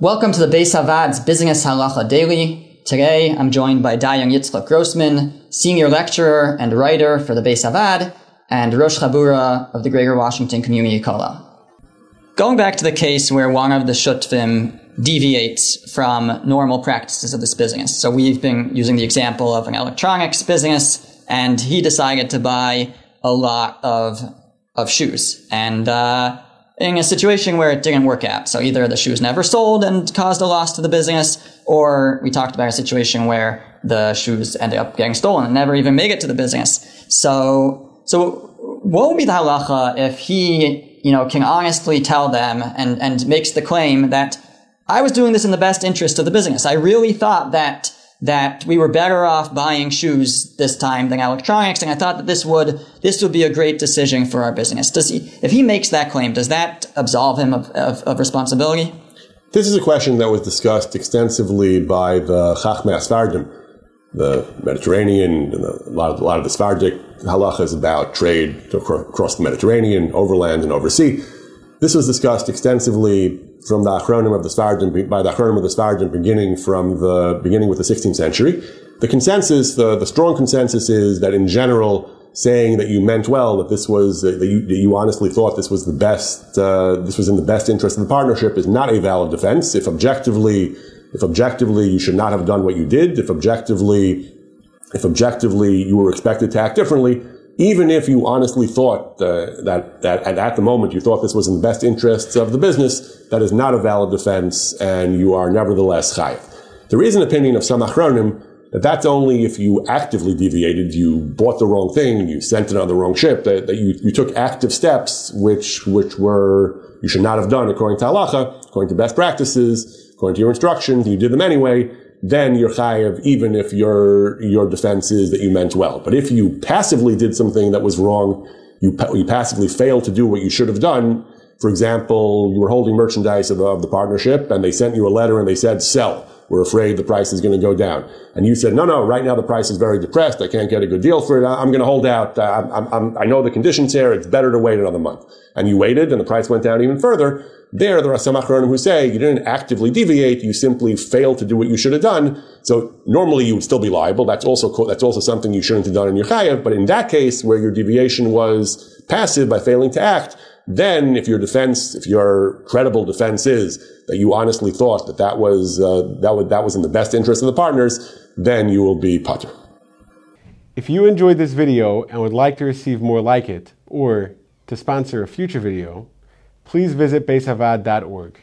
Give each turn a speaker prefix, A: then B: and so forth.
A: Welcome to the Beis HaVaad's Business Halacha Daily. Today, I'm joined by Dayan Yitzchak Grossman, Senior Lecturer and Writer for the Beis HaVaad, and Rosh Chabura of the Greater Washington Community Kollel. Going back to the case where one of the shutfim deviates from normal practices of this business. So we've been using the example of an electronics business, and he decided to buy a lot of of shoes. And uh, in a situation where it didn't work out. So either the shoes never sold and caused a loss to the business, or we talked about a situation where the shoes ended up getting stolen and never even made it to the business. So, so what would be the halacha if he, you know, can honestly tell them and, and makes the claim that I was doing this in the best interest of the business. I really thought that that we were better off buying shoes this time than electronics, and I thought that this would this would be a great decision for our business. Does he, if he makes that claim, does that absolve him of, of, of responsibility?
B: This is a question that was discussed extensively by the Chachmei Sfardim, the Mediterranean, and a lot of, a lot of the Sephardic halachas about trade across the Mediterranean, overland and overseas. This was discussed extensively from the Achronim of the Sfardim, by the Achronim of the Sfardim beginning from the, beginning with the 16th century. The consensus, the, the strong consensus is that in general, saying that you meant well, that this was, that you, that you honestly thought this was the best, uh, this was in the best interest of the partnership is not a valid defense. If objectively, if objectively you should not have done what you did, if objectively, if objectively you were expected to act differently, even if you honestly thought uh, that, that at, the moment you thought this was in the best interests of the business, that is not a valid defense and you are nevertheless chayiv. There is an opinion of some achronim that that's only if you actively deviated, you bought the wrong thing, you sent it on the wrong ship, that, that you, you took active steps which, which were, you should not have done according to halacha, according to best practices, according to your instructions, you did them anyway, then you're chayiv, even if your, your defense is that you meant well. But if you passively did something that was wrong, you, you passively failed to do what you should have done. For example, you were holding merchandise of of the partnership and they sent you a letter and they said, sell. We're afraid the price is going to go down. And you said, no, no, right now the price is very depressed. I can't get a good deal for it. I'm going to hold out. I'm, I'm, i know the conditions here. It's better to wait another month. And you waited and the price went down even further. There, there are some achronim who say you didn't actively deviate, you simply failed to do what you should have done. So normally you would still be liable. That's also, that's also something you shouldn't have done in your chayav. But in that case, where your deviation was passive by failing to act, then if your defense, if your credible defense is that you honestly thought that that was, uh, that, was, that was in the best interest of the partners, then you will be patur.
C: If you enjoyed this video and would like to receive more like it, or to sponsor a future video, please visit beishavaad.org.